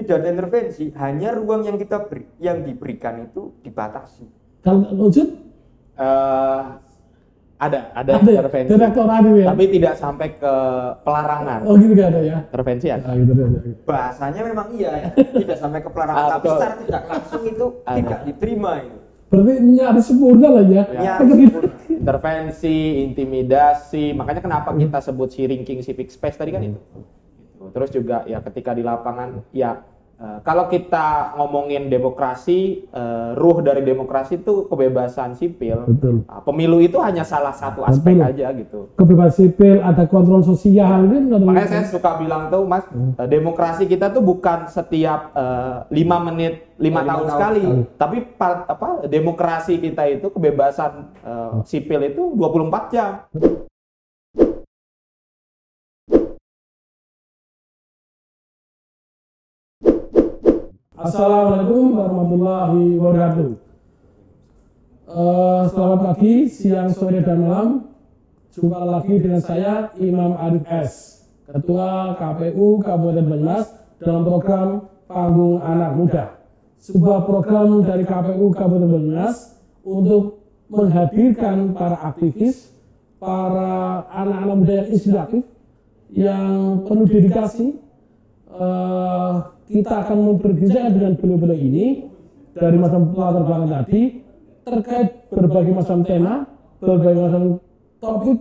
tidak ada intervensi, hanya ruang yang kita beri, yang diberikan itu dibatasi. Kalau wujud Eh, ada, ada, ada ya? intervensi. Direktorat itu ya. Tapi tidak sampai ke pelarangan. Oh gitu ada ya? Intervensi ada. Ah, gitu, gitu, gitu. Bahasanya memang iya, ya. tidak sampai ke pelarangan, Ah, tapi secara tidak langsung itu Ada. tidak diterima itu. Berarti nyari sempurna lah ya. Ya, gitu? Intervensi, intimidasi. Makanya kenapa kita sebut si ranking civic space tadi kan itu. Gitu. Terus juga ya ketika di lapangan ya eh, kalau kita ngomongin demokrasi, eh, ruh dari demokrasi itu kebebasan sipil. Betul. Nah, pemilu itu hanya salah satu aspek Betul. aja gitu. Kebebasan sipil, ada kontrol sosial kan Makanya saya suka bilang tuh, Mas, Hmm. eh, demokrasi kita tuh bukan setiap lima menit, lima tahun tahun sekali, sekali. tapi pa- apa demokrasi kita itu kebebasan eh, sipil itu 24 jam. Assalamualaikum warahmatullahi wabarakatuh. Eh, selamat pagi, siang, sore, dan malam. Jumpa lagi dengan saya Imam Arif S, Ketua KPU Kabupaten Banyumas dalam program Panggung Anak Muda. Sebuah program dari KPU Kabupaten Banyumas untuk menghadirkan para aktivis, para anak-anak muda yang inspiratif, yang penuh dedikasi, eh, kita akan memperbincangkan dengan beliau-beliau ini dari macam latar belakang tadi terkait berbagai macam tema, berbagai macam topik,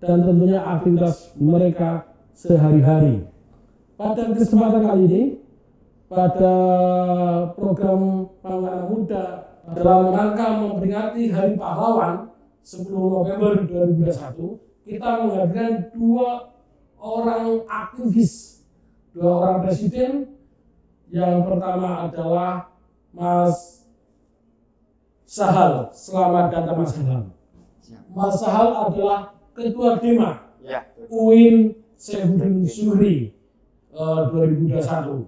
dan tentunya aktivitas mereka sehari-hari. Pada kesempatan kali ini, pada program Pangan Muda dalam rangka memperingati Hari Pahlawan 10 November 2021, kita menghadirkan dua orang aktivis, dua orang presiden. Yang pertama adalah Mas Sahal. Selamat datang Mas Sahal. Mas Sahal adalah Ketua Dema Ya, UIN Saifuddin Zuhri eh, 2021.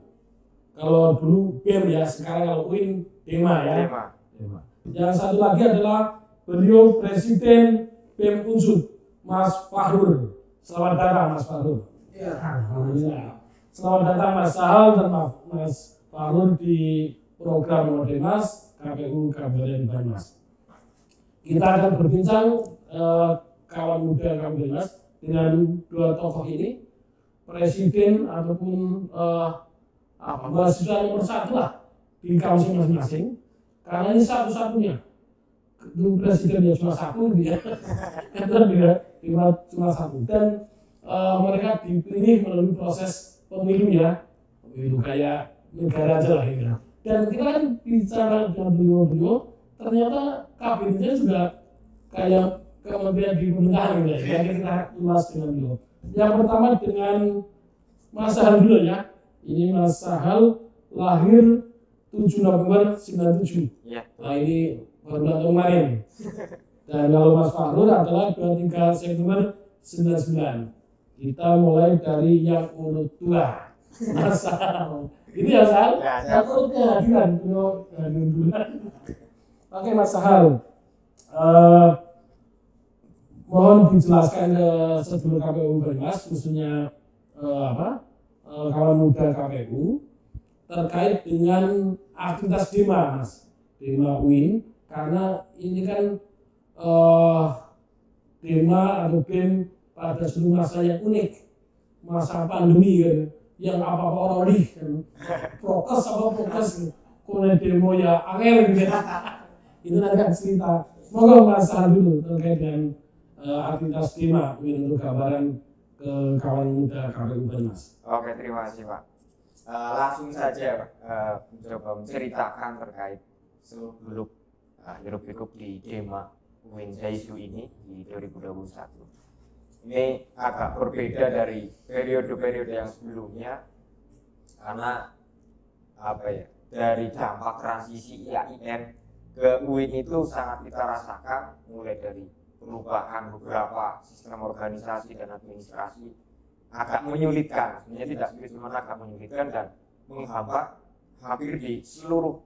Kalau dulu BEM ya, sekarang kalau UIN Dema ya. tema. Dema. Yang satu lagi adalah beliau Presiden BEM Unsur, Mas Fahrul. Selamat datang Mas Fahrul. Alhamdulillah. Selamat datang Mas Sahal dan Mas- Fahrul di program Modemas KPU Kabupaten Banyumas. Kita akan berbincang eh, kawan muda Kabupaten dengan dua tokoh ini, presiden ataupun eh, apa mahasiswa nomor satu lah di kawasan masing-masing. Karena ini satu-satunya itu presiden ya cuma satu dia itu dia cuma cuma satu dan eh, mereka dipilih melalui proses pemilu ya pemilu kayak negara aja lah ya dan kita kan bicara dengan beliau-beliau ternyata kabinetnya juga kayak kementerian di pemerintahan gitu ya kita ulas dengan beliau yang pertama dengan Mas Sahal dulu ya ini Mas Sahal lahir 7 November 97 Ya. Nah ini baru datang kemarin. Dan kalau Mas Fahrul adalah 23 September 99. Kita mulai dari yang urut dua. Mas Sal. Ini ya Sal? Ya. Yang urut kehadiran. Duluan. Oke Mas Sahal. Eh, mohon dijelaskan ke sebelum KPU Banyumas khususnya eh, apa eh, kawan muda KPU terkait dengan aktivitas Dema Mas Dema UIN karena ini kan eh Dema atau BEM pada seluruh masa yang unik masa pandemi kan yang apa apa orang lih kan prokes apa prokes kalau demo ya angel gitu. Itu nanti akan cerita. Semoga Mas Sahal dulu terkait dengan eh, aktivitas UIN untuk gambaran ke kawan muda KPU Banyumas Oke, terima kasih Pak. Eh, langsung saja eh, mencoba menceritakan terkait seluk-beluk uh, hiruk-pikuk di Dema Win Zaisu ini di 2021. Ini agak berbeda dari periode-periode yang sebelumnya karena apa ya dari dampak transisi IAIN ke UIN itu sangat kita rasakan mulai dari perubahan beberapa sistem organisasi dan administrasi agak menyulitkan. Sebenarnya tidak sulit cuma agak menyulitkan dan menghambat hampir di seluruh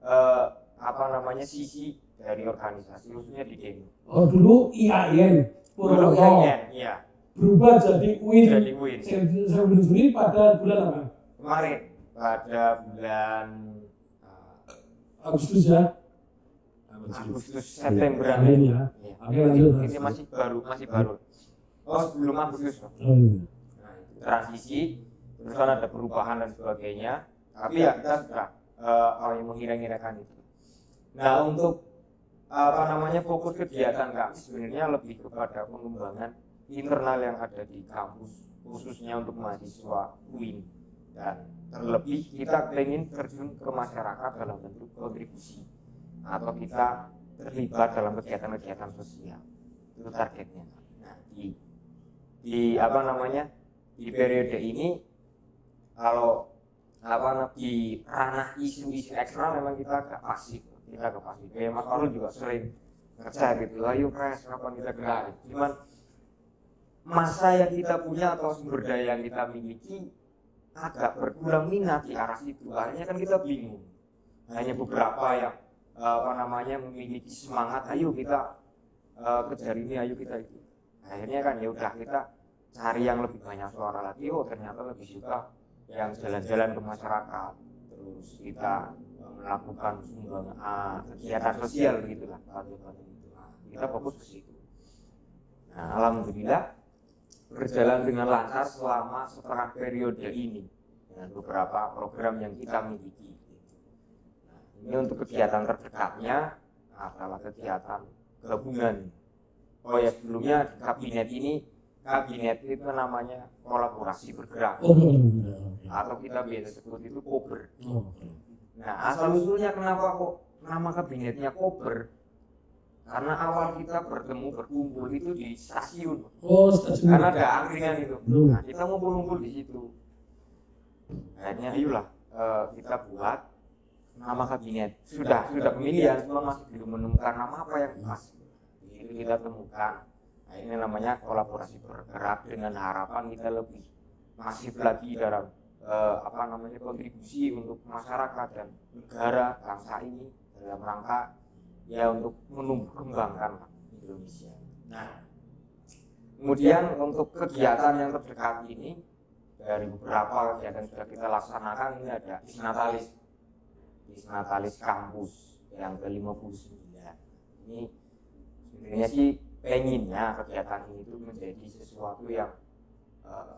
eh, apa namanya sisi dari organisasi khususnya di demo Oh dulu IAIN Purwokerto iya berubah jadi UIN jadi win saya sendiri pada bulan apa? kemarin pada bulan uh, Agustus ya. Agustus Septemberan Ini ini. ya. Iya. Oke, lanjut. Ini masih baru, masih baru. Oh sebelum Agustus. Oh, iya. Nah, transisi, terus kan ada perubahan dan sebagainya. Tapi ya kita sudah uh, yang mengira-ngirakan itu. Nah untuk apa namanya fokus kegiatan kami sebenarnya lebih kepada pengembangan internal yang ada di kampus khususnya untuk mahasiswa UIN dan terlebih kita ingin terjun ke masyarakat dalam bentuk kontribusi atau kita terlibat dalam kegiatan-kegiatan sosial. Itu targetnya. Nah di di apa namanya di periode ini kalau apa di ranah isu-isu eksternal memang kita agak pasif kita agak pasif kayak Mas juga sering kerja gitu. Ayo pres kapan kita gerak cuman masa yang kita punya atau sumber daya yang kita miliki agak berkurang minat di arah situ. Akhirnya kan kita bingung. Hanya beberapa yang eh, apa namanya memiliki semangat ayo kita eh, kejar ini ayo kita itu. Akhirnya kan ya udah kita cari yang lebih banyak suara lagi. Oh ternyata lebih suka yang jalan-jalan ke masyarakat. Terus kita melakukan sumbang ah, kegiatan sosial bantu-bantu gitu. Nah, kita fokus ke situ nah alhamdulillah berjalan dengan lancar selama setengah periode ini dengan beberapa program yang kita miliki nah, ini untuk kegiatan terdekatnya adalah kegiatan gabungan oh ya sebelumnya kabinet ini kabinet itu namanya kolaborasi bergerak Oh, iya. Oke. atau kita biasa sebut itu kober Oh, Oke. Nah asal usulnya kenapa kok nama kabinetnya kober karena awal kita bertemu berkumpul itu di stasiun. Oh, stasiun. karena ada angkringan itu. Belum. nah kita mau ngumpul di situ. Akhirnya ayolah eh, kita buat nama kabinet. Sudah sudah pemilihan cuma masih belum menemukan nama apa yang pas. Itu kita temukan. Nah, ini namanya kolaborasi bergerak dengan harapan kita lebih masif lagi dalam eh, apa namanya kontribusi untuk masyarakat dan negara bangsa ini dalam rangka ya untuk menumbuh kembangkan Indonesia. Nah, kemudian untuk kegiatan yang terdekat ini dari beberapa kegiatan sudah kita laksanakan ini ada Isnatalis Isnatalis kampus yang ke-59 ini sebenarnya sih pengennya kegiatan ini itu menjadi sesuatu yang eh,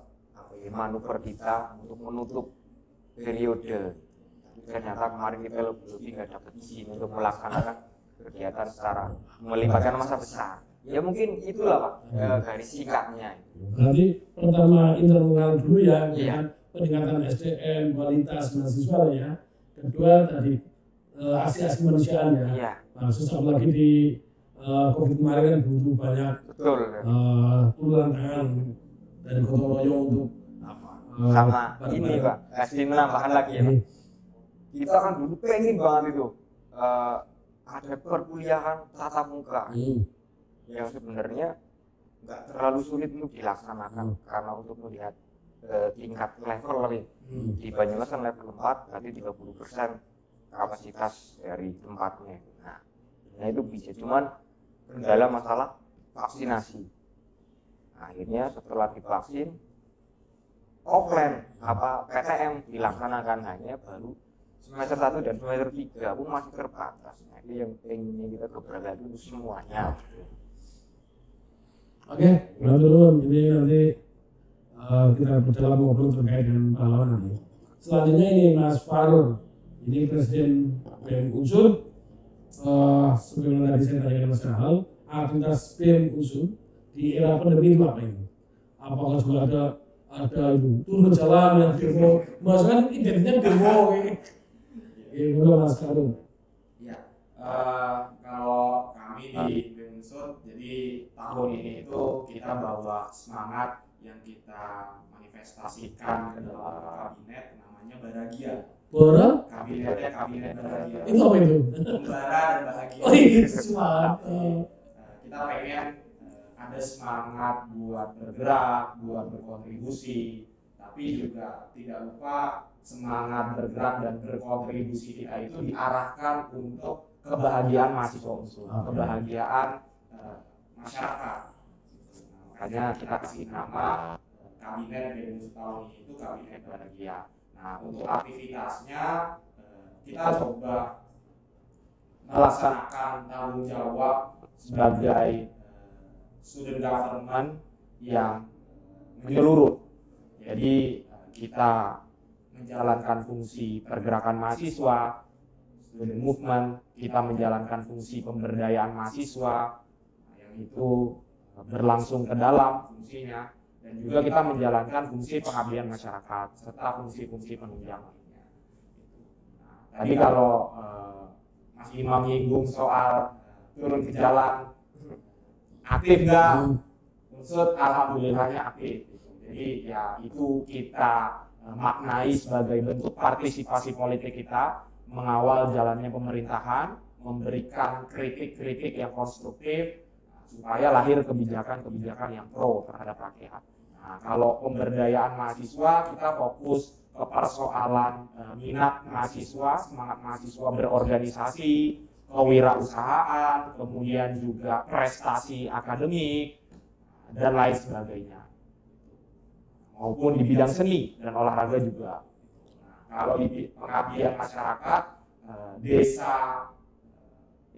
manuver kita untuk menutup periode ternyata kemarin kita lebih nggak dapat izin untuk melaksanakan kegiatan secara melibatkan masa besar ya mungkin itulah pak eh, garis singkatnya Berarti pertama internal dulu ya, Iya. dengan peningkatan SDM, kualitas mahasiswa ya. Kedua tadi eh, aksi-aksi kemanusiaan ya. iya Nah, khusus apalagi di eh, COVID kemarin kan butuh banyak betul eh, uluran tangan dan gotong royong untuk apa? eh, sama barang-barang. ini pak kasih penambahan lagi ya Pak. Ini, kita kan dulu pengen banget itu eh, ada perkuliahan tatap muka hmm, yang sebenarnya nggak terlalu sulit untuk dilaksanakan Hmm. karena untuk melihat eh, tingkat level ini hmm. di Banyumas kan level 4 berarti 30% kapasitas dari tempatnya nah, nah itu bisa cuman kendala masalah vaksinasi akhirnya setelah divaksin offline apa PTM dilaksanakan. Hanya baru semester 1 dan semester 3 pun masih terbatas. Nah itu yang pengennya kita gebrakan dulu semuanya. Oke, Bang Turun, ini nanti eh, kita berdalam ngobrol terkait dengan pahlawan nanti. Selanjutnya ini Mas Farul, ini Presiden BEM Unsur. Uh, sebagaimana tadi saya tanyakan Mas Rahal, aktivitas BEM Unsur di era pandemi itu apa ini? Apakah juga ada ada itu turun ke jalan yang demo? Mas kan identiknya demo ini. Ini Mas Farul. Ya, eh, kalau kami di Bensut, jadi tahun ini itu kita bawa semangat yang kita manifestasikan ke dalam kabinet namanya Baragia. Bora, Kabinetnya kabinet Baragia. itu apa itu? Membara dan bahagia. Oh iya, semangat. Eh, kita pengen ada semangat buat bergerak, buat berkontribusi, tapi juga tidak lupa semangat bergerak dan berkontribusi kita itu diarahkan untuk kebahagiaan mahasiswa unsur, Oke. kebahagiaan eh, masyarakat. Nah, makanya kita kasih nama eh, kabinet BEM tahun ini itu kabinet bahagia. Nah, untuk aktivitasnya eh, kita coba melaksanakan tanggung jawab sebagai student government yang menyeluruh. Jadi kita menjalankan fungsi pergerakan mahasiswa, student movement, kita menjalankan fungsi pemberdayaan mahasiswa, yang itu berlangsung ke dalam fungsinya, dan juga kita menjalankan fungsi pengabdian masyarakat serta fungsi-fungsi penunjang lainnya. Nah, tadi kalau eh, Mas Imam nyinggung soal turun ke jalan, aktif nggak? Unsur alhamdulillahnya aktif. Jadi ya itu kita maknai sebagai bentuk partisipasi politik kita mengawal jalannya pemerintahan, memberikan kritik-kritik yang konstruktif supaya lahir kebijakan-kebijakan yang pro terhadap rakyat. Nah, kalau pemberdayaan mahasiswa kita fokus ke persoalan eh, minat mahasiswa, semangat mahasiswa berorganisasi, kewirausahaan, kemudian juga prestasi akademik dan lain sebagainya. Maupun di bidang seni dan olahraga juga. Nah, kalau di pengabdian masyarakat, eh, desa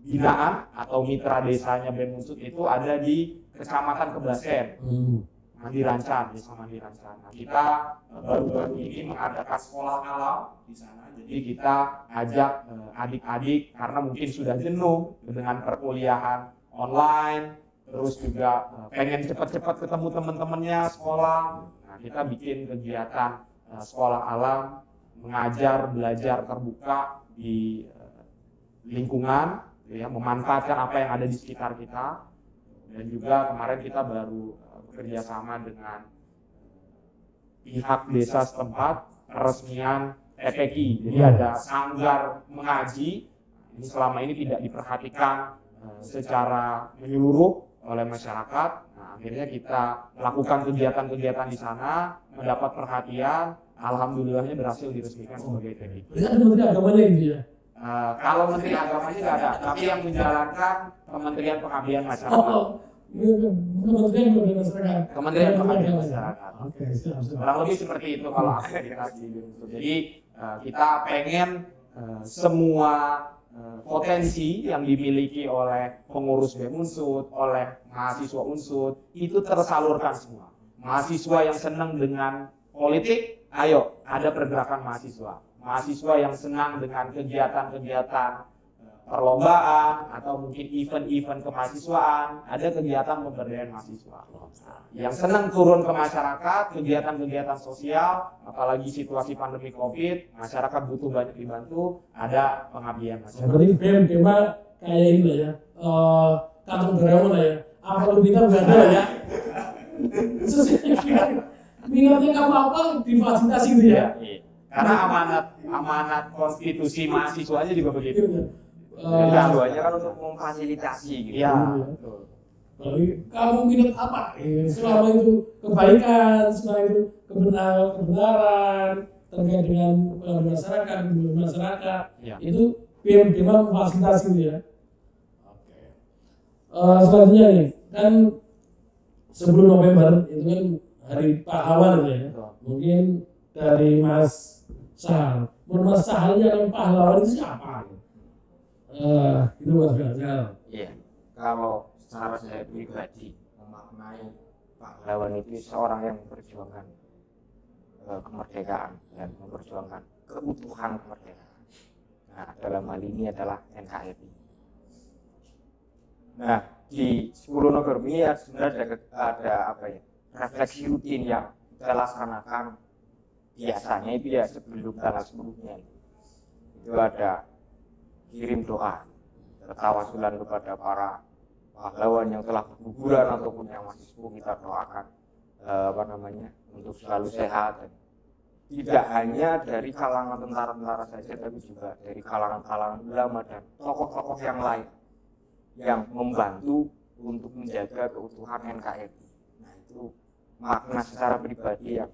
binaan atau mitra desanya BEM Unsut itu ada di Kecamatan Kebasen, Hmm. Mandi Rancan, Mandi Rancan. Nah, kita eh, baru-baru ini mengadakan sekolah alam di sana. Jadi kita ajak eh, adik-adik karena mungkin sudah jenuh dengan perkuliahan online, terus juga eh, pengen cepat-cepat ketemu teman-temannya sekolah. Nah, kita bikin kegiatan sekolah alam, mengajar, belajar terbuka di lingkungan, ya, memanfaatkan apa yang ada di sekitar kita. Dan juga kemarin kita baru bekerja sama dengan pihak desa setempat peresmian TPQ. Jadi ada sanggar mengaji. Ini selama ini tidak diperhatikan eh, secara menyeluruh oleh masyarakat. Nah, akhirnya kita lakukan kegiatan-kegiatan di sana, mendapat perhatian. Alhamdulillahnya berhasil diresmikan sebagai. Berarti ada menteri agamanya gitu ya? Eh, kalau menteri agamanya tidak ada, tapi yang menjalankan Kementerian Pengabdian Masyarakat. Oh, kementerian kemudian masyarakat. Kementerian Masyarakat. Oke, siap, siap. kurang lebih seperti itu kalau aktivitas di Unsur. Jadi eh, kita pengen eh, semua eh, potensi yang dimiliki oleh pengurus BEM Unsur, oleh mahasiswa Unsur itu tersalurkan semua. Mahasiswa yang senang dengan politik, ayo ada pergerakan mahasiswa. Mahasiswa yang senang dengan kegiatan-kegiatan perlombaan atau mungkin event-event kemahasiswaan, ada kegiatan pemberdayaan mahasiswa. Yang senang turun ke masyarakat, kegiatan-kegiatan sosial, apalagi situasi pandemi COVID, masyarakat butuh banyak dibantu, ada pengabdian masyarakat. Berarti BEM kayak ini lah ya, eh kantong Doraemon lah ya. Apa lu minta nggak ada ya? Minatnya kamu apa difasilitasi gitu ya? Karena amanat amanat konstitusi mahasiswanya juga begitu. Jadi Eh, tujuannya kan untuk memfasilitasi gitu. Iya. betul. Jadi kamu minat apa? Eh, selama itu kebaikan, selama itu kebenaran, kebenaran terkait dengan eh, masyarakat, dengan masyarakat, Iya. itu BEM Dema memfasilitasi gitu ya. Oke. Eh, selanjutnya nih, kan sebelum November itu kan hari pahlawan ya. Mungkin dari Mas Sahal. Menurut Mas Sahal yang pahlawan itu siapa? Eh, itu Mas Sahal. Iya. Kalau secara saya pribadi memaknai pahlawan itu seorang yang memperjuangkan eh, kemerdekaan dan memperjuangkan keutuhan kemerdekaan. Nah, dalam hal ini adalah NKRI. Nah, di 10 November ini ya sebenarnya ada, ada apa ya refleksi rutin yang kita laksanakan biasanya itu ya sebelum tanggal 10-nya itu ada kirim doa ketawasulan kepada para pahlawan yang telah berguguran ataupun yang masih sepuh kita doakan eh, apa namanya untuk selalu sehat tidak hanya dari kalangan tentara-tentara saja tapi juga dari kalangan-kalangan ulama dan tokoh-tokoh yang lain yang membantu untuk menjaga keutuhan NKRI. Nah itu makna secara pribadi yang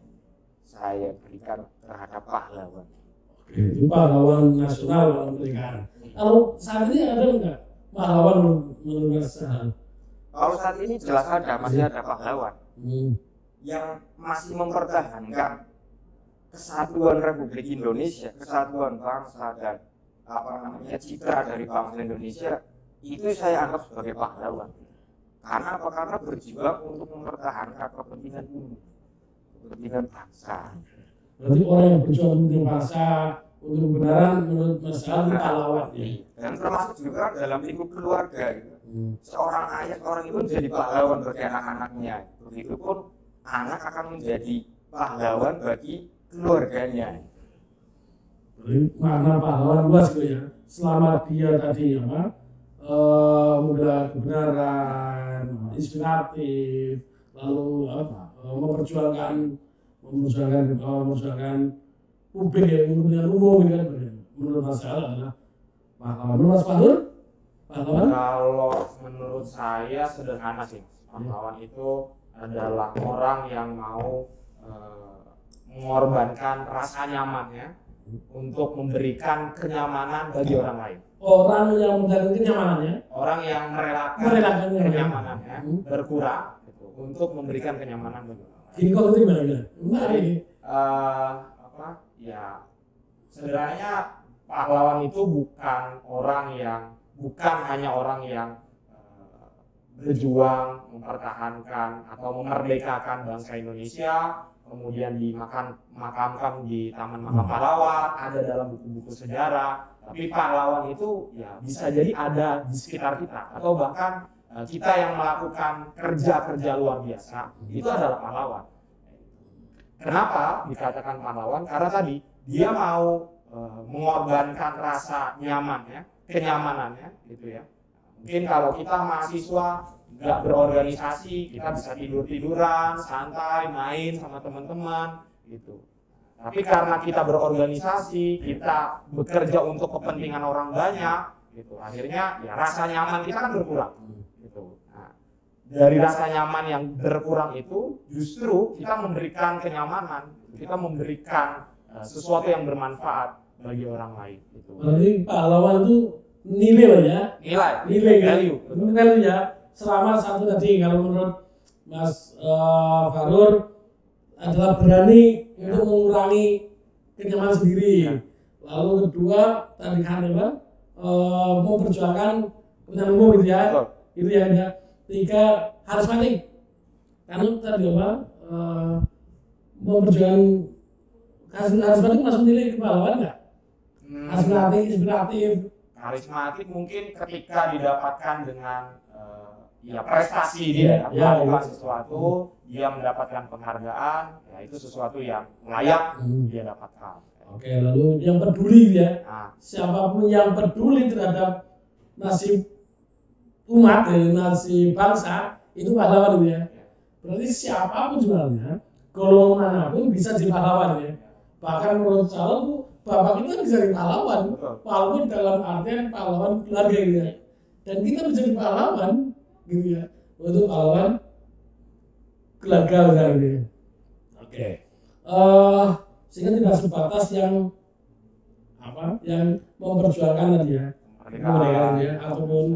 saya berikan terhadap pahlawan. Oke, pahlawan nasional dalam pernikahan. Kalau saat ini ada nggak pahlawan Sahal? Kalau saat ini jelas ada masih ada pahlawan Hmm. yang masih mempertahankan kesatuan Republik Indonesia, kesatuan bangsa dan apa namanya citra dari bangsa Indonesia itu saya anggap sebagai pahlawan. Karena apa? Karena berjuang untuk mempertahankan kepentingan umum, kepentingan bangsa. Berarti orang yang berjuang untuk bangsa, untuk kebenaran menurut Mas Hal itu pahlawan ya. Dan termasuk juga dalam lingkup keluarga. Gitu. Hmm. Seorang ayah, seorang ibu menjadi pahlawan bagi anak-anaknya. Begitupun anak akan menjadi pahlawan bagi keluarganya. Jadi makna pahlawan luas gitu ya. Selama dia tadi apa eh, membela kebenaran, inspiratif, lalu apa eh, memperjuangkan memperjuangkan eh, memperjuangkan publik ya, kepentingan umum gitu kan. Menurut Mas Hal adalah pahlawan. Menurut Mas Fahur, pahlawan? Kalau menurut saya sederhana sih, pahlawan itu adalah orang yang mau eh, mengorbankan rasa nyamannya untuk memberikan kenyamanan bagi orang lain. Orang yang mencari kenyamanannya, Orang yang merelakan merelakan kenyamanannya Hmm. berkurang gitu, untuk memberikan kenyamanan bagi orang lain. Ini kok terima ya? Benar ini. Apa? Ya sebenarnya pahlawan itu bukan orang yang bukan hanya orang yang eh, berjuang mempertahankan atau memerdekakan bangsa Indonesia kemudian dimakan makamkan di Taman Makam Pahlawan ada dalam buku-buku sejarah tapi pahlawan itu ya bisa jadi ada di sekitar kita atau bahkan eh, kita yang melakukan kerja-kerja luar biasa itu adalah pahlawan Kenapa dikatakan pahlawan? Karena tadi dia mau eh, mengorbankan rasa nyamannya, kenyamanannya, gitu ya. Mungkin kalau kita mahasiswa nggak berorganisasi, kita bisa tidur tiduran, santai, main sama teman-teman, gitu. Tapi karena kita berorganisasi, kita bekerja untuk kepentingan orang banyak, gitu. Akhirnya ya rasa nyaman kita kan berkurang, dari rasa nyaman yang berkurang itu justru kita memberikan kenyamanan, kita memberikan eh, sesuatu yang bermanfaat bagi orang lain. Gitu. Berarti pahlawan itu nilai lah ya. Nilai, Nilai kan? value. Nilai ya. Selama satu tadi kalau menurut Mas eh, Farur adalah berani untuk mengurangi kenyamanan sendiri. Ya. Lalu kedua tadi kan apa? Eh, memperjuangkan kepentingan umum gitu ya. Betul. Itu ya ada. Tiga harus mati. Karena tadi apa? Eh, memperjuangkan harus harus mati masuk nilai kepahlawan nggak? Hmm, mati inspiratif. karismatik mungkin ketika didapatkan dengan eh, ya prestasi dia iya, melakukan iya. sesuatu, dia mendapatkan penghargaan, ya itu sesuatu yang layak Hmm. dia dapatkan. Oke, lalu yang peduli ya. Nah, siapa pun yang peduli terhadap nasib umat ya, nasib bangsa itu pahlawan ya. Berarti siapa pun sebenarnya golongan mana pun bisa jadi pahlawan ya. Bahkan menurut saya tuh bapak kita bisa jadi pahlawan walaupun dalam artian pahlawan keluarga gitu ya. Dan kita menjadi pahlawan gitu ya. Untuk pahlawan keluarga misalnya gitu ya. Oke. Eh, sehingga tidak sebatas yang apa yang memperjuangkan tadi ya kemerdekaan ya ataupun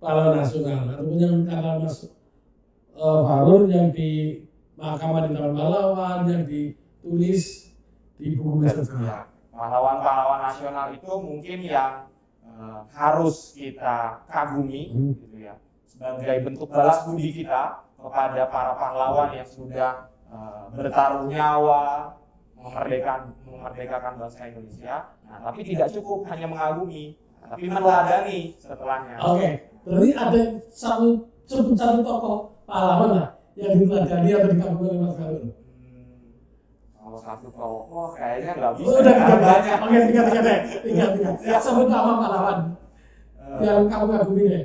pahlawan nasional ataupun yang kata Mas eh, Farur yang di Mahkamah di Taman Pahlawan yang ditulis di buku sejarah. ya, pahlawan-pahlawan nasional itu mungkin yang eh, harus kita kagumi Hmm. gitu ya sebagai bentuk balas budi kita kepada para pahlawan yang sudah eh, bertaruh nyawa memerdekakan memerdekakan bangsa Indonesia. Nah, tapi tidak cukup hanya mengagumi, tapi meneladani setelahnya. Oke, berarti ada satu satu tokoh pahlawan lah yang diteladani atau dikagumi oleh Mas Farur. Hmm, kalau satu tokoh kayaknya nggak bisa. Oh, udah tiga banyak. Oke, tiga tiga deh, tiga tiga. Sebut nama pahlawan Eh, yang kamu kagumi deh.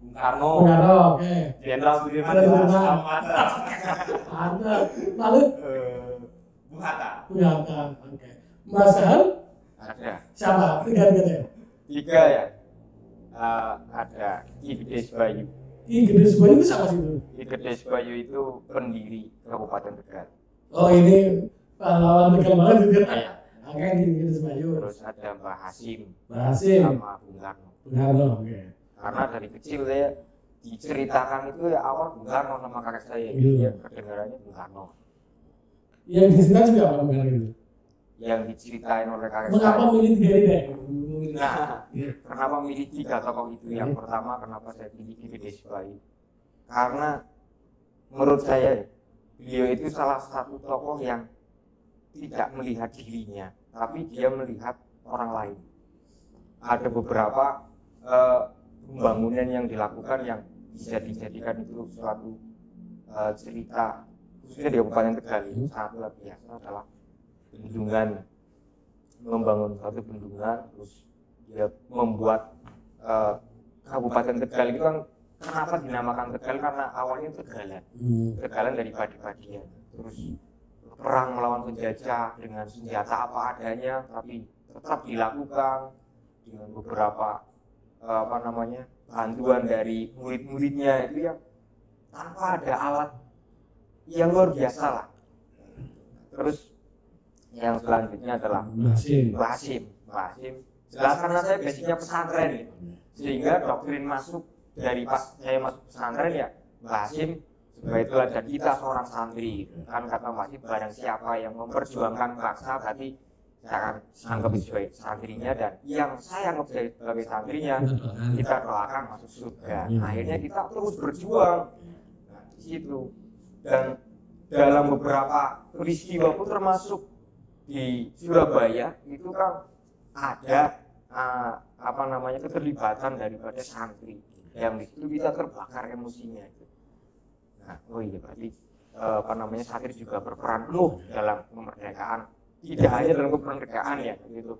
Bung Karno, Bung Karno, oke. Jenderal Sudirman, Jenderal Sudirman. Ada. Lalu eh, Bung Hatta. Bung Hatta, oke. Mas Hal, Ada siapa? Tiga tiga deh. tiga ya. Eh, ada Ki Gedes Bayu. Gede semuanya itu siapa sih itu? Ki Gedes Bayu itu pendiri Kabupaten Tegal. Oh ini pahlawan tegal banget gitu ya. Oke, gini gede semuanya. Terus ada Mbah Hasim Basim, sama Bung Karno. Bung Karno, oke. Karena dari kecil saya diceritakan itu ya awal Bung Karno sama kakak saya. Iya. Kedengarannya Bung Karno. yang disebutkan juga apa bukan gitu yang diceritain oleh kakek mengapa milih tiga ini Nah, kenapa milih tiga tokoh itu? Yang pertama, kenapa saya pilih Gede Subai? Karena menurut saya beliau itu salah satu tokoh yang tidak melihat dirinya, tapi dia melihat orang lain. Ada beberapa eh, pembangunan yang dilakukan yang bisa dijadikan itu suatu eh, cerita khususnya di Kabupaten Tegal itu sangat luar biasa adalah bendungan membangun satu bendungan terus dia membuat eh, Kabupaten Tegal itu kan kenapa dinamakan Tegal? Karena awalnya Tegalan Hmm. Tegalan dari padi-padian terus perang melawan penjajah dengan senjata apa adanya tapi tetap dilakukan dengan beberapa eh, apa namanya bantuan dari murid-muridnya itu yang tanpa ada alat yang luar biasa lah. Terus yang selanjutnya adalah Basim. Basim, Basim. Jelas karena saya basicnya pesantren. Sehingga doktrin masuk dari pas saya masuk pesantren ya Basim sebagai teladan kita seorang santri. Kan kata Basim barang siapa yang memperjuangkan bangsa berarti saya akan anggap sebagai santrinya dan yang saya anggap sebagai santrinya kita doakan masuk surga. Akhirnya kita terus berjuang. Nah, di situ dan dalam beberapa peristiwa pun termasuk di Surabaya itu kan ada ah, apa namanya keterlibatan daripada santri yang di situ kita terbakar emosinya itu. Nah, oh iya berarti eh, apa namanya santri juga berperan penuh dalam kemerdekaan tidak hanya dalam kemerdekaan ya gitu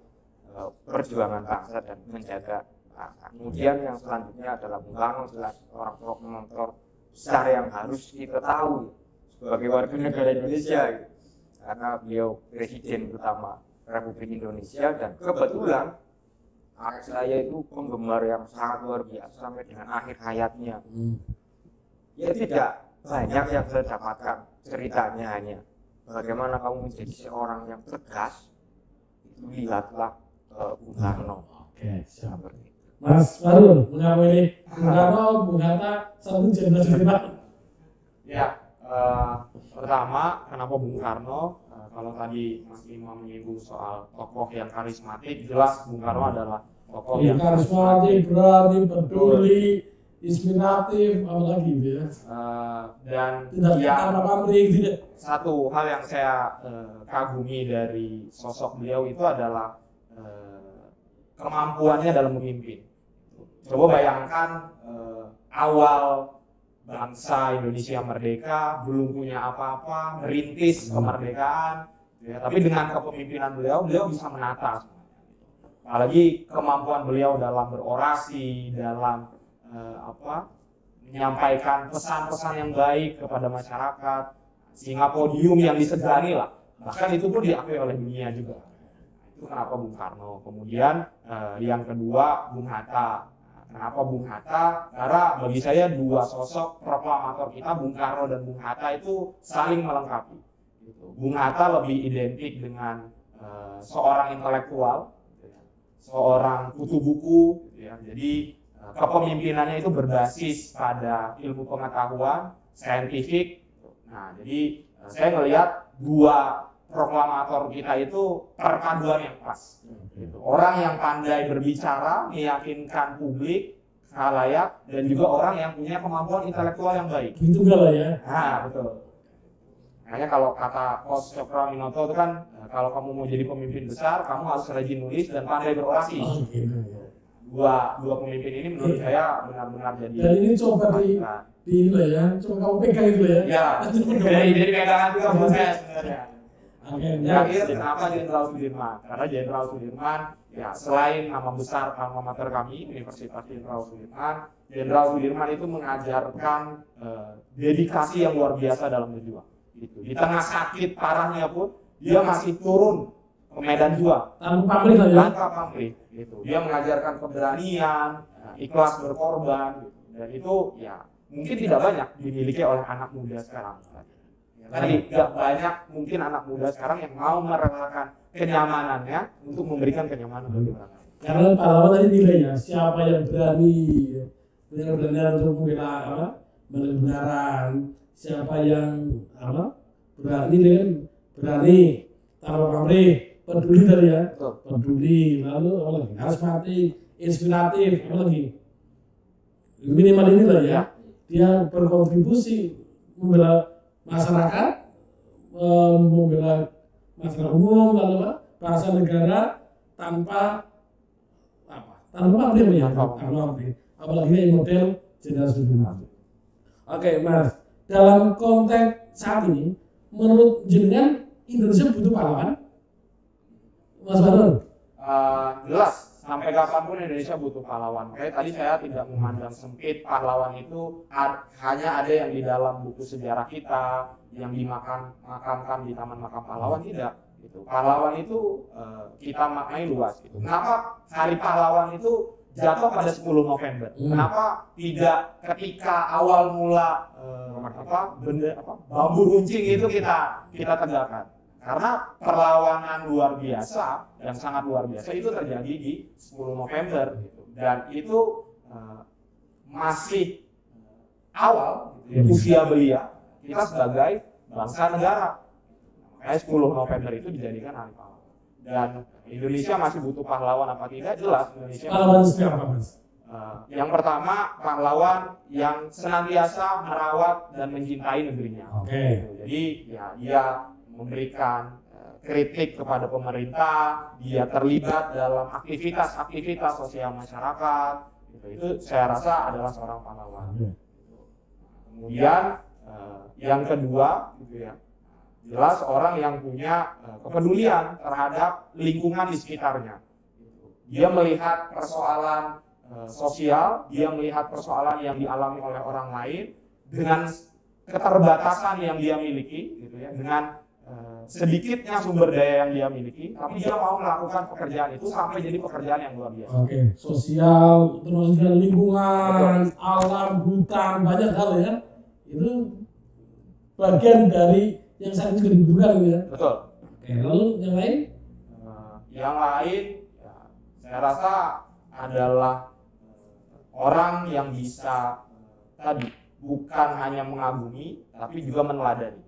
eh, perjuangan bangsa dan menjaga bangsa. Kemudian yang selanjutnya adalah Karno jelas orang promotor besar yang harus kita tahu sebagai warga negara Indonesia gitu karena beliau presiden pertama Republik Indonesia dan kebetulan ayah saya itu penggemar yang sangat luar biasa sampai dengan akhir hayatnya. Hmm. ya tidak banyak yang saya dapatkan ceritanya hanya. Bagaimana kamu menjadi seorang yang tegas itu lihatlah eh, Bung Karno. Oke, siap. Mas Farul, mengapa ini. Karno, Bung Hatta, satu jenderal Ya, eh, pertama kenapa Bung Karno? Eh, kalau tadi Mas Imam menyinggung soal tokoh yang karismatik, jelas Bung Karno adalah tokoh yang karismatik, berani, peduli, inspiratif, apalagi gitu ya. eh, dan Tidak tanpa pamrih, tidak. satu hal yang saya eh, kagumi dari sosok beliau itu adalah eh, kemampuannya dalam memimpin. Coba bayangkan eh, awal bangsa Indonesia merdeka belum punya apa-apa, merintis kemerdekaan, ya, tapi dengan kepemimpinan beliau, beliau bisa menata. Apalagi kemampuan beliau dalam berorasi, dalam eh, apa menyampaikan pesan-pesan yang baik kepada masyarakat, sehingga podium yang disegani lah. Bahkan itu pun diakui oleh dunia juga. Itu kenapa Bung Karno. Kemudian eh, yang kedua Bung Hatta kenapa Bung Hatta karena bagi saya dua sosok proklamator kita Bung Karno dan Bung Hatta itu saling melengkapi. Bung Hatta lebih identik dengan eh, seorang intelektual seorang kutu buku ya. jadi eh, kepemimpinannya itu berbasis pada ilmu pengetahuan saintifik Nah, jadi eh, saya melihat dua proklamator kita itu perpaduan yang pas. Gitu. Orang yang pandai berbicara, meyakinkan publik, halayak, dan juga orang yang punya kemampuan intelektual yang baik. Enggak lah ya. Nah, betul. Makanya kalau kata Kos Cokro Minoto itu kan, eh, kalau kamu mau jadi pemimpin besar, kamu harus rajin nulis dan pandai berorasi. Oh, gitu. Dua dua pemimpin ini menurut saya benar-benar jadi. Dan ini coba di, Nah, di ini lah ya, coba kamu pegang itu ya. Ya, jadi jadi pegangan juga buat saya sebenarnya. Yang ya. kenapa Jenderal Sudirman? Karena Jenderal Sudirman, ya selain nama besar alma mater kami, Universitas Jenderal Sudirman, Jenderal Sudirman itu mengajarkan eh, dedikasi yang luar biasa dalam berjuang. Gitu. Di tengah sakit parahnya pun, dia masih turun ke medan juang Tanpa pamrih ya. tanpa pamrih. Gitu. Dia mengajarkan keberanian, ikhlas berkorban, gitu. dan itu ya mungkin tidak banyak dimiliki oleh anak muda sekarang. Ya, tadi nggak banyak mungkin anak muda sekarang yang mau merelakan kenyamanannya untuk memberikan kenyamanan bagi orang lain. Karena pahlawan tadi nilai ya, siapa yang berani ya, berani untuk membela apa, kebenaran, siapa yang apa berani dengan berani tanpa pamrih peduli tadi ya. Peduli lalu apa lagi karismatik inspiratif apa lagi minimal ini lah ya. dia berkontribusi membela masyarakat em, membela masyarakat umum lalu apa? Bangsa negara tanpa apa? Tanpa pamrih ya? Tanpa pamrih apalagi ini model jenderal Sudirman oke mas. Dalam konteks saat ini menurut jenengan Indonesia butuh pahlawan? Mas Baron. Eh, jelas sampai kapan pun Indonesia butuh pahlawan. Makanya tadi saya tidak memandang sempit pahlawan itu ad- hanya ada yang di dalam buku sejarah kita yang dimakan makamkan di Taman Makam Pahlawan tidak. Gitu. Pahlawan itu eh, kita maknai luas. Gitu. Kenapa Hari Pahlawan itu jatuh pada 10 November? Hmm. Kenapa tidak ketika awal mula eh, apa benda apa bambu runcing itu kita kita tegakkan? Karena perlawanan luar biasa yang sangat luar biasa itu terjadi di 10 November gitu. dan itu eh, masih awal gitu ya, Hmm. usia belia kita sebagai bangsa negara. Makanya 10 November itu dijadikan hari pahlawan. Dan Indonesia masih butuh pahlawan apa tidak jelas Indonesia pahlawan seperti apa mas Eh, yang pertama pahlawan yang senantiasa merawat dan mencintai negerinya. oke Gitu. Jadi ya dia memberikan eh, kritik kepada pemerintah, dia terlibat dalam aktivitas-aktivitas sosial masyarakat. Gitu. Itu saya rasa adalah seorang pahlawan. Kemudian eh, yang kedua, gitu ya, jelas orang yang punya eh, kepedulian terhadap lingkungan di sekitarnya. Dia melihat persoalan sosial, dia melihat persoalan yang dialami oleh orang lain dengan keterbatasan yang dia miliki, gitu ya, dengan sedikitnya sumber daya yang dia miliki, tapi dia mau melakukan pekerjaan itu sampai jadi pekerjaan yang luar biasa. oke sosial termasuk juga lingkungan alam hutan banyak hal ya itu bagian dari yang sangat juga dibutuhkan ya Betul. oke lalu yang lain Eh, yang lain ya, saya rasa adalah orang yang bisa eh, tadi bukan hanya mengagumi tapi juga meneladani.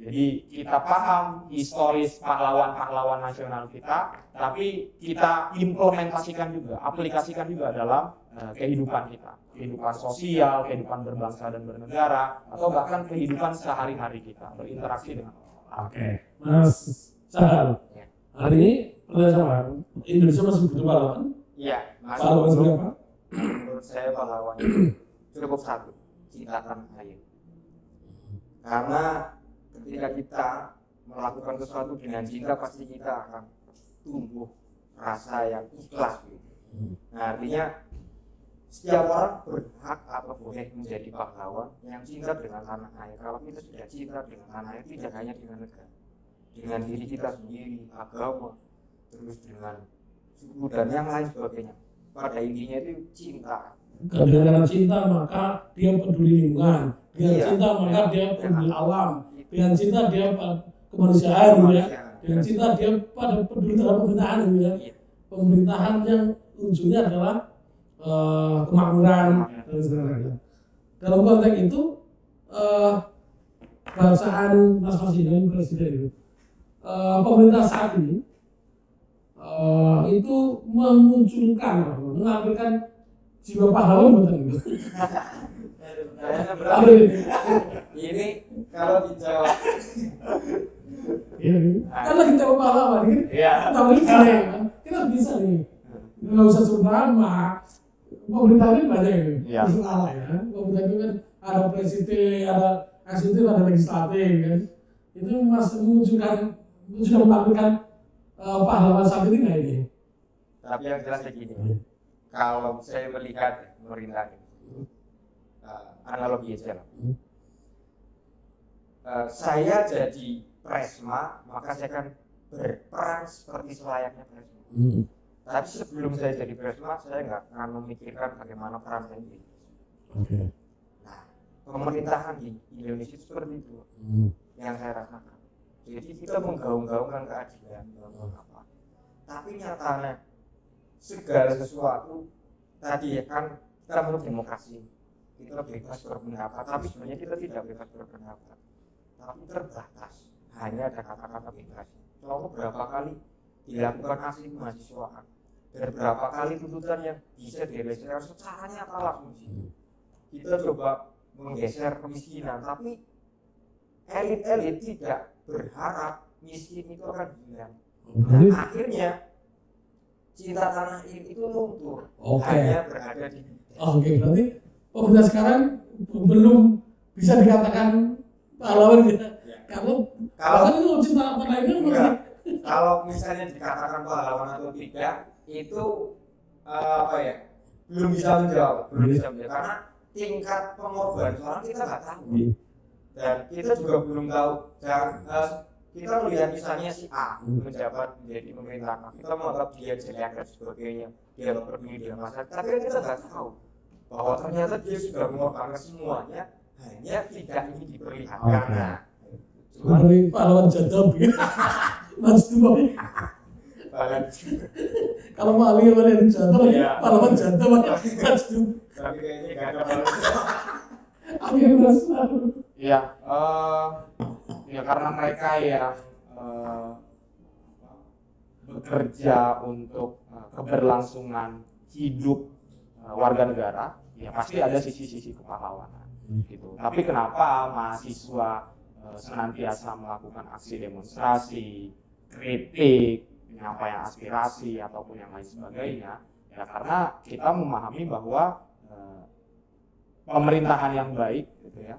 Jadi kita paham historis pahlawan-pahlawan nasional kita, tapi kita implementasikan juga, aplikasikan juga dalam eh, kehidupan kita, kehidupan sosial, kehidupan berbangsa dan bernegara, atau bahkan kehidupan sehari-hari kita berinteraksi dengan orang. oke. Mas Sahal hari ini pertanyaan sama Indonesia masih butuh pahlawan? Iya, pahlawan seperti apa? Menurut saya pahlawan cukup satu cinta tanah air. Karena ketika kita melakukan sesuatu dengan cinta pasti kita akan tumbuh rasa yang ikhlas. Gitu. nah artinya setiap orang berhak atau boleh menjadi pahlawan yang cinta dengan tanah air. Kalau kita sudah cinta dengan tanah air tidak hanya dengan negara dengan diri kita sendiri agama terus dengan suku dan yang lain sebagainya. Pada intinya itu cinta. Kalau dengan cinta maka dia peduli lingkungan. Dengan Iya. cinta maka dia peduli alam dengan cinta dia pada kemanusiaan gitu ya dengan cinta dia pada peduli terhadap pemerintahan gitu ya Iya. pemerintahan yang ujungnya adalah eh, kemakmuran dan sebagainya dalam konteks itu eh, bacaan Mas Presiden Presiden itu eh, pemerintah saat ini eh, itu memunculkan menampilkan jiwa pahlawan gitu. Berat. Apa ini? ini kalau dijawab Ini kan lagi coba pahlawan kan? Iya. Kita bisa nih, kan? kita bisa nih. Nggak usah sebut nama. Pemerintah ini banyak ini. Iya. Salah ya. Pemerintah itu kan ada presiden, ada eksekutif, ada legislatif kan. Itu masih menunjukkan sudah menampilkan eh, pahlawan saat ini nggak ini? tapi yang jelas begini kalau saya melihat pemerintah ini eh, analogi aja lah Eh, saya jadi presma maka saya akan berperan seperti selayaknya presma. Tapi sebelum saya jadi presma saya nggak akan memikirkan bagaimana peran saya jadi Oke. nah pemerintahan di Indonesia seperti itu yang saya rasakan. Jadi kita menggaung-gaungkan keadilan dalam apa. Tapi nyatanya segala sesuatu tadi ya kan kita menurut demokrasi. Kita bebas berpendapat tapi sebenarnya kita tidak bebas berpendapat tapi terbatas hanya ada kata-kata bebas. Contoh berapa kali dilakukan aksi mahasiswaan dan berapa kali tuntutan yang bisa direalisasikan secara nyata langsung. Kita coba menggeser kemiskinan, tapi elit-elit tidak berharap miskin itu akan hilang. Dan akhirnya cinta tanah air itu luntur, Oke. hanya berada di Oke, berarti pemerintah sekarang belum bisa dikatakan pahlawan ya. Kalau kalau kalau itu kan Enggak. masih kalau misalnya dikatakan pahlawan atau tidak itu eh, apa ya? Belum bisa menjawab. Belum bisa menjawab. Karena tingkat pengorbanan seorang kita nggak tahu. Dan kita juga belum tahu. Dan eh, kita melihat misalnya si A menjabat menjadi pemerintahan kita menganggap dia jelek dan sebagainya. Dia nggak peduli dengan masyarakat tapi kita nggak tahu bahwa ternyata dia sudah mengorbankan semuanya hanya tidak ingin diperlihatkan Oke. Nah, dari pahlawan jadab ya. Mas Dumo. Kalau mau alih mana yang jadab Iya. ya, pahlawan jadab ya. Mas Dumo. tapi kayaknya nggak ada. Oke, Mas. Iya, eh, ya karena mereka yang eh, bekerja untuk eh, keberlangsungan hidup warga negara, ya pasti ada sisi-sisi kepahlawanan. Gitu. Tapi kenapa mahasiswa eh, senantiasa melakukan aksi demonstrasi, kritik, penyampaian aspirasi ataupun yang lain sebagainya? Ya karena kita memahami bahwa eh, pemerintahan yang baik, gitu ya,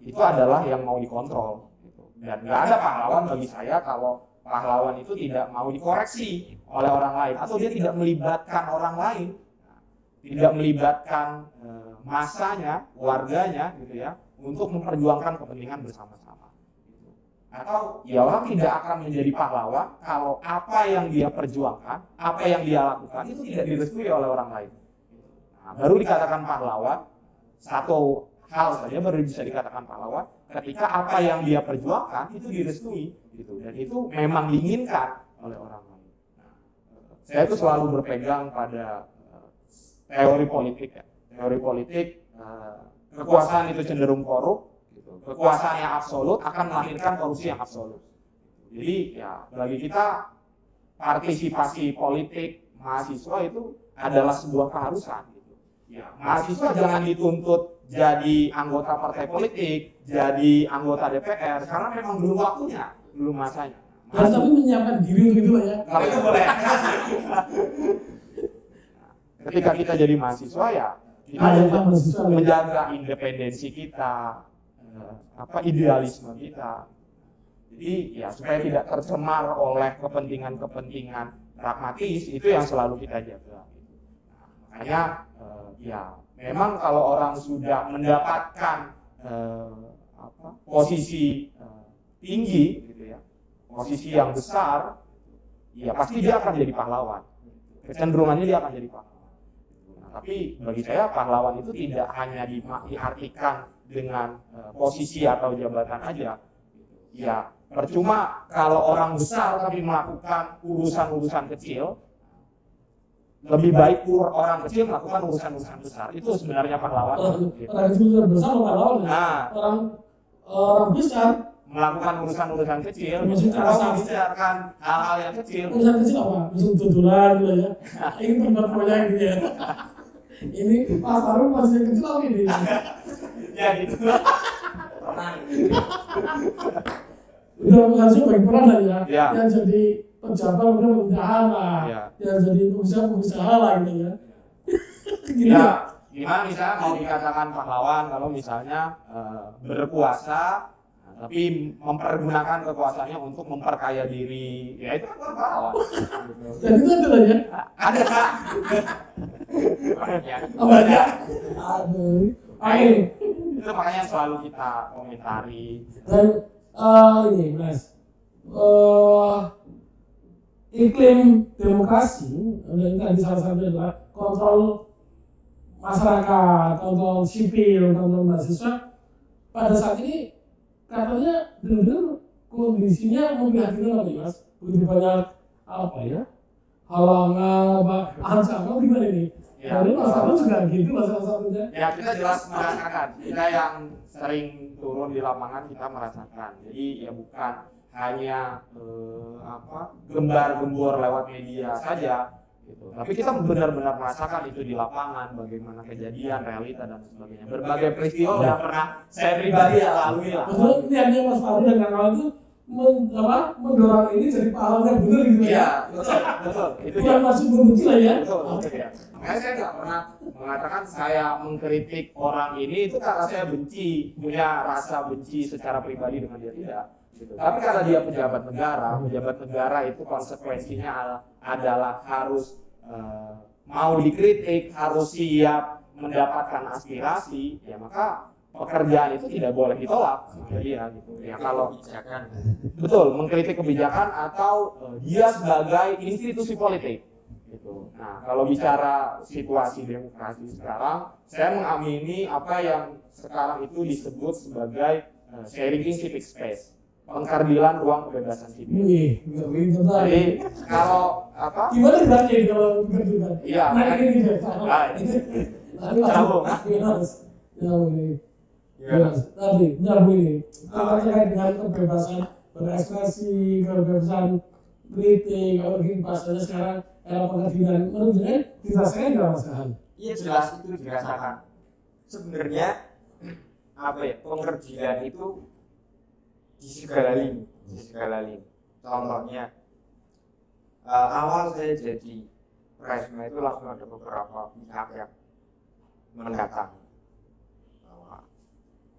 itu adalah yang mau dikontrol gitu. dan nggak ada pahlawan bagi saya kalau pahlawan itu tidak mau dikoreksi oleh orang lain atau dia tidak melibatkan orang lain tidak melibatkan masanya warganya gitu ya untuk memperjuangkan kepentingan bersama-sama atau ya orang tidak akan menjadi pahlawan kalau apa yang dia perjuangkan apa yang dia lakukan itu tidak direstui oleh orang lain nah, baru dikatakan pahlawan satu hal saja baru bisa dikatakan pahlawan ketika apa yang dia perjuangkan itu direstui gitu dan itu memang diinginkan oleh orang lain. Nah, saya itu selalu berpegang pada eh, teori politik ya. Teori politik eh, kekuasaan itu cenderung korup, gitu. kekuasaan yang absolut akan melahirkan korupsi yang absolut. Jadi ya bagi kita partisipasi politik mahasiswa itu adalah sebuah keharusan. Gitu. Ya, mahasiswa jangan dituntut jadi anggota partai politik, jadi anggota DPR karena memang belum waktunya, belum masanya. Dan tapi menyiapkan diri untuk itu lah ya. Kalau itu boleh. Ketika kita jadi mahasiswa ya Ada juga yang mahasiswa ya. menjaga independensi kita, eh, apa idealisme kita. Jadi ya supaya tidak tercemar oleh kepentingan-kepentingan pragmatis itu yang selalu kita jaga. Nah, makanya eh, ya memang kalau orang sudah mendapatkan eh, apa, posisi eh, tinggi gitu ya, posisi yang besar, ya pasti dia akan jadi pahlawan. Kecenderungannya dia akan jadi pahlawan. Tapi bagi saya pahlawan itu tidak hanya di- diartikan dengan eh, posisi atau jabatan aja. Ya percuma kalau orang besar tapi melakukan urusan-urusan kecil, lebih baik orang kecil melakukan urusan-urusan besar. Itu sebenarnya pahlawan. Orang Gitu. orang kecil besar pahlawan ya. Nah, Orang orang besar melakukan urusan-urusan kecil atau kasar. membicarakan hal-hal yang kecil urusan kecil apa? Misal tutulan gitu ya. Ini tempat proyek gitu ya. Ini Mas Arun masih yang kecil apa ini? ya gitu Udah harusnya baik peran lah ya. Ya. Yang jadi pejabat udah pemerintahan lah. Ya. Yang jadi pengusaha-pengusaha lah gitu ya. Gitu ya gimana misalnya mau dikatakan pahlawan kalau misalnya berkuasa nah, tapi mempergunakan kekuasaannya untuk memperkaya diri ya itu kan pahlawan. Dan itu adalah ya. ada Ya. Apa ya? Aduh. Ayo. itu makanya selalu kita komentari Dan eh, ini Mas, eh iklim demokrasi, dan tadi salah satu adalah kontrol masyarakat, kontrol sipil, kontrol mahasiswa. Pada saat ini katanya benar-benar kondisinya memprihatinkan lagi Mas. Begitu banyak apa ya halangan, apa ancaman gimana ini? Ya. Dari Mas Arun juga gitu salah satunya. ya kita jelas merasakan kita yang sering turun di lapangan kita merasakan jadi ya bukan hanya eh, apa gembar-gembor lewat media saja gitu. Tapi kita benar-benar merasakan itu di lapangan, bagaimana kejadian, realita dan sebagainya. Berbagai peristiwa yang pernah saya pribadi alami lah. Betul, niatnya Mas Fahru dan kawan-kawan itu men, apa, mendorong ini jadi pahlawan yang benar gitu Iya, ya. betul, betul. Itu dia. Bukan masuk membenci lah ya. Betul, betul ya. Makanya saya nggak pernah mengatakan saya mengkritik orang ini itu karena saya benci, punya rasa benci secara pribadi dengan dia tidak. Gitu. Tapi karena dia pejabat negara, pejabat negara itu konsekuensinya al- adalah harus eh, mau dikritik, harus siap mendapatkan aspirasi, ya maka pekerjaan itu tidak boleh ditolak sama dia gitu. Ya kalau kebijakan betul mengkritik kebijakan atau eh, dia sebagai institusi politik gitu. Nah kalau bicara situasi demokrasi sekarang, saya mengamini apa yang sekarang itu disebut sebagai eh, sharing civic space, pengkardilan ruang kebebasan sipil. Wih. Jadi kalau apa? Gimana geraknya ini kalau berdebat? Iya, Nah kan- ini dia. Ah, Tadi masuk. Sambung. Iya, Mas. Nyambung ini. ya Yes, tadi nyambung ini. Kalau terkait dengan kebebasan berekspresi, kebebasan kritik, kalau mungkin bahasanya sekarang era pengadilan, menurut saya dirasakan nggak Mas Kahan? Iya jelas itu dirasakan. Sebenarnya apa ya pengerjaan itu di segala lini, di segala lini. Contohnya eh, awal saya jadi presma itu langsung ada beberapa pihak yang mendatangi. Bahwa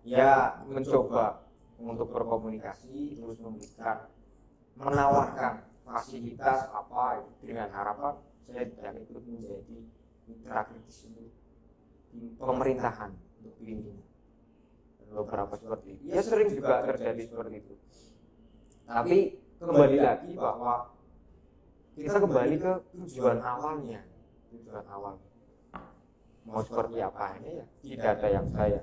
ya mencoba untuk berkomunikasi terus memberikan menawarkan fasilitas apa dengan harapan saya tidak ikut menjadi mitra kritis untuk pemerintahan untuk ini beberapa seperti itu. Ya sering juga terjadi seperti itu. Tapi kembali lagi bahwa kita kembali ke tujuan awalnya, tujuan awal. Mau seperti apa ini ya tidak ada yang saya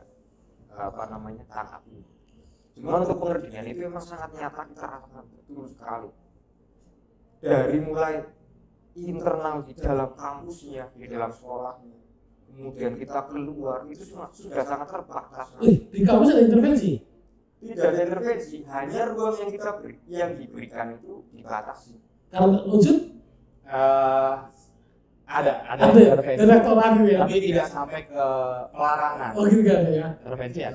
apa namanya tangkap ini. Cuma untuk pengertian itu memang sangat nyata kita rasakan betul sekali. Dari mulai internal di dalam kampusnya, di dalam sekolahnya, kemudian kita keluar itu semua sudah sangat terbatas. Eh, di kampus ada intervensi. Tidak ada intervensi, hanya ruang yang kita beri, yang diberikan itu dibatasi. Kalau unsur Eh, ada, ada ada ya, intervensi. direktorat gitu ya. Tapi tidak sampai ke pelarangan. Oh gitu kan ya. Intervensi ya.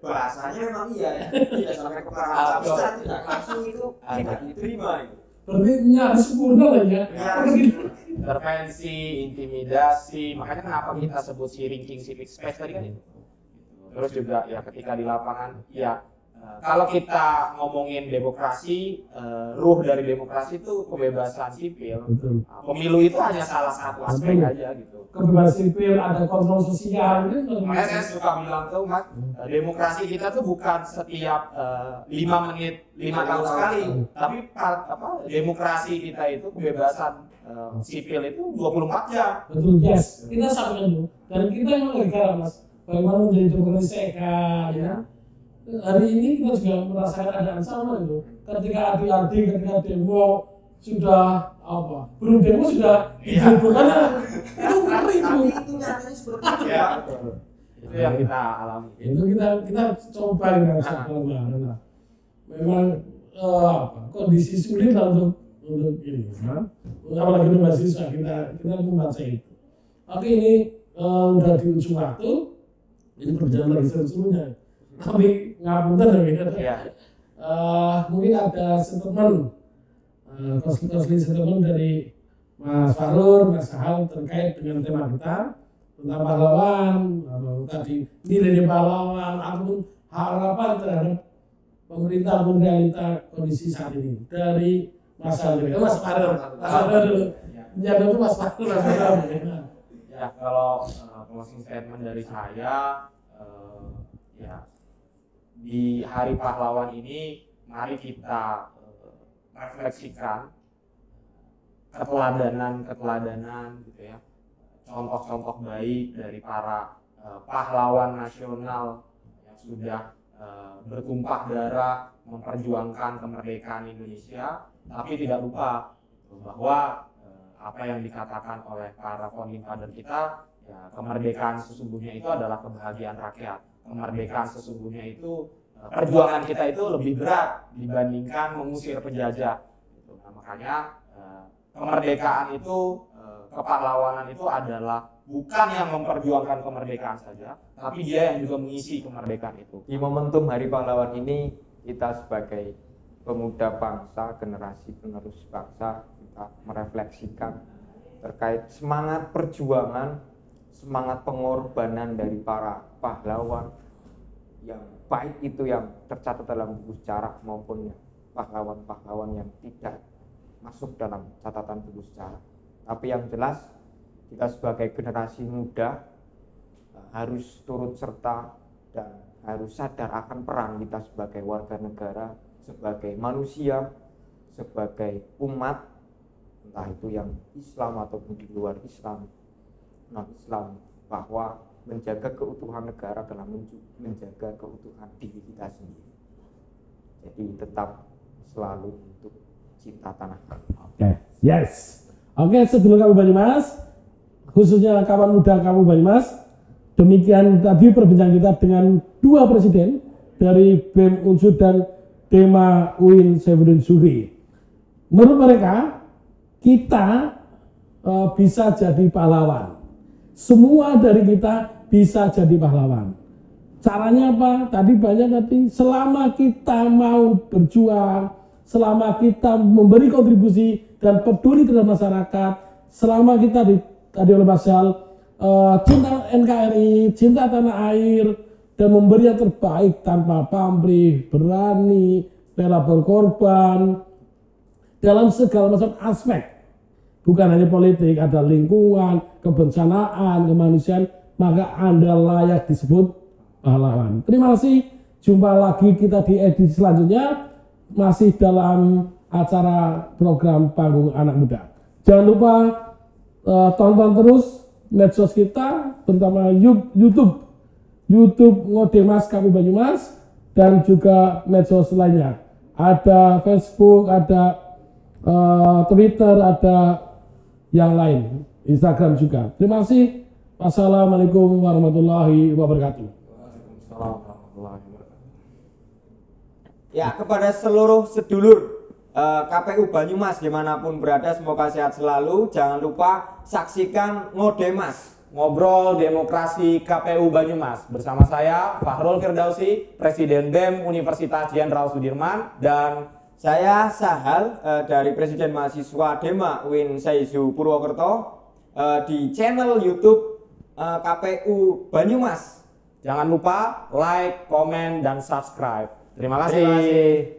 Bahasanya memang iya, ya. tidak sampai ke perangan, tapi secara tidak langsung itu tidak diterima. Itu. Berarti nyaris sempurna lah ya. Nyaris. Gitu. Intervensi, intimidasi, makanya kenapa kita sebut si ranking civic space tadi kan. Terus juga ya ketika di lapangan, ya kalau kita ngomongin demokrasi, eh, ruh dari demokrasi itu kebebasan sipil. Betul. Nah, Pemilu itu hanya salah satu aspek Betul. aja gitu. Kebebasan sipil, ada kontrol sosial. Makanya saya suka bilang tuh, Mas, eh, demokrasi kita tuh bukan setiap eh, lima menit, lima tahun sekali, tapi pa- apa demokrasi kita itu kebebasan eh, sipil itu 24 jam. Betul, yes. Kita sampaikan dulu. Dan kita memang negara, Mas. Bagaimana menjadi demokrasi sehat, ya. Hari ini kita juga merasakan keadaan sama itu. Ketika adik-adik, ketika demo sudah apa? Belum demo sudah Iya. didemo kan itu ngeri itu. Tapi itu nyatanya seperti itu. Ya, itu yang kita alami. Itu kita kita coba dengan sabar nah. Memang eh, apa? Kondisi sulit lah untuk untuk ini, kan? apalagi untuk mahasiswa kita kita membaca itu. Oke ini eh, udah di ujung waktu, ini berjalan lagi seluruhnya. Tapi ngapunten ya. Iya. Eh, mungkin ada statement eh, kosli-kosli statement dari Mas Farur, Mas Sahal terkait dengan tema kita tentang pahlawan, atau tadi nilai pahlawan, ataupun harapan terhadap pemerintah ataupun realita kondisi saat ini dari Mas Sahal, eh, Mas Farur, Mas Farur dulu, ya dulu Mas Farur, Mas Farur. Ya, kalau eh, closing statement dari saya, eh, ya di Hari Pahlawan ini, mari kita eh, refleksikan keteladanan-keteladanan gitu ya, contoh-contoh baik dari para eh, pahlawan nasional yang sudah eh, bertumpah darah memperjuangkan kemerdekaan Indonesia, tapi tidak lupa bahwa eh, apa yang dikatakan oleh para founding father kita, ya kemerdekaan sesungguhnya itu adalah kebahagiaan rakyat. Kemerdekaan sesungguhnya itu eh, perjuangan kita itu lebih berat dibandingkan mengusir penjajah. Gitu. Nah, makanya eh, kemerdekaan itu, eh, kepahlawanan itu adalah bukan yang memperjuangkan kemerdekaan saja, tapi dia yang juga mengisi kemerdekaan itu. Di momentum Hari Pahlawan ini kita sebagai pemuda bangsa, generasi penerus bangsa kita merefleksikan terkait semangat perjuangan, semangat pengorbanan dari para pahlawan yang baik itu yang tercatat dalam buku sejarah maupun pahlawan-pahlawan yang tidak masuk dalam catatan buku sejarah. Tapi yang jelas kita sebagai generasi muda eh, harus turut serta dan harus sadar akan peran kita sebagai warga negara, sebagai manusia, sebagai umat, entah itu yang Islam ataupun di luar Islam, non Islam, bahwa menjaga keutuhan negara adalah menjaga keutuhan diri kita sendiri. Jadi tetap selalu untuk cinta tanah. Oke, yes. Oke, sedulur kamu Banyumas, khususnya kawan muda kamu Banyumas, demikian tadi perbincangan kita dengan dua presiden dari BEM Unsur dan tema UIN Severin Sugri. Menurut mereka, kita eh, bisa jadi pahlawan. Semua dari kita bisa jadi pahlawan. Caranya apa? Tadi banyak tadi selama kita mau berjuang, selama kita memberi kontribusi dan peduli terhadap masyarakat, selama kita di, tadi oleh Mas eh, cinta NKRI, cinta tanah air dan memberi yang terbaik tanpa pamrih, berani, rela berkorban dalam segala macam aspek bukan hanya politik, ada lingkungan, kebencanaan, kemanusiaan, maka Anda layak disebut pahlawan. Terima kasih. Jumpa lagi kita di edisi selanjutnya masih dalam acara program Panggung Anak Muda. Jangan lupa eh, tonton terus medsos kita, terutama YouTube, YouTube Ngodemas Kamu Banyumas dan juga medsos lainnya. Ada Facebook, ada eh, Twitter, ada yang lain, Instagram juga. Terima kasih. Wassalamualaikum warahmatullahi wabarakatuh. Ya, kepada seluruh sedulur eh, KPU Banyumas di mana pun berada, semoga sehat selalu. Jangan lupa saksikan Ngodemas. Ngobrol Demokrasi KPU Banyumas bersama saya Fahrul Firdausi, Presiden BEM Universitas Jenderal Sudirman dan Saya Sahal eh, dari Presiden Mahasiswa Dema Win Saizu Purwokerto eh, di channel YouTube eh, KPU Banyumas. jangan lupa like, komen, dan subscribe. Terima kasih. Terima kasih.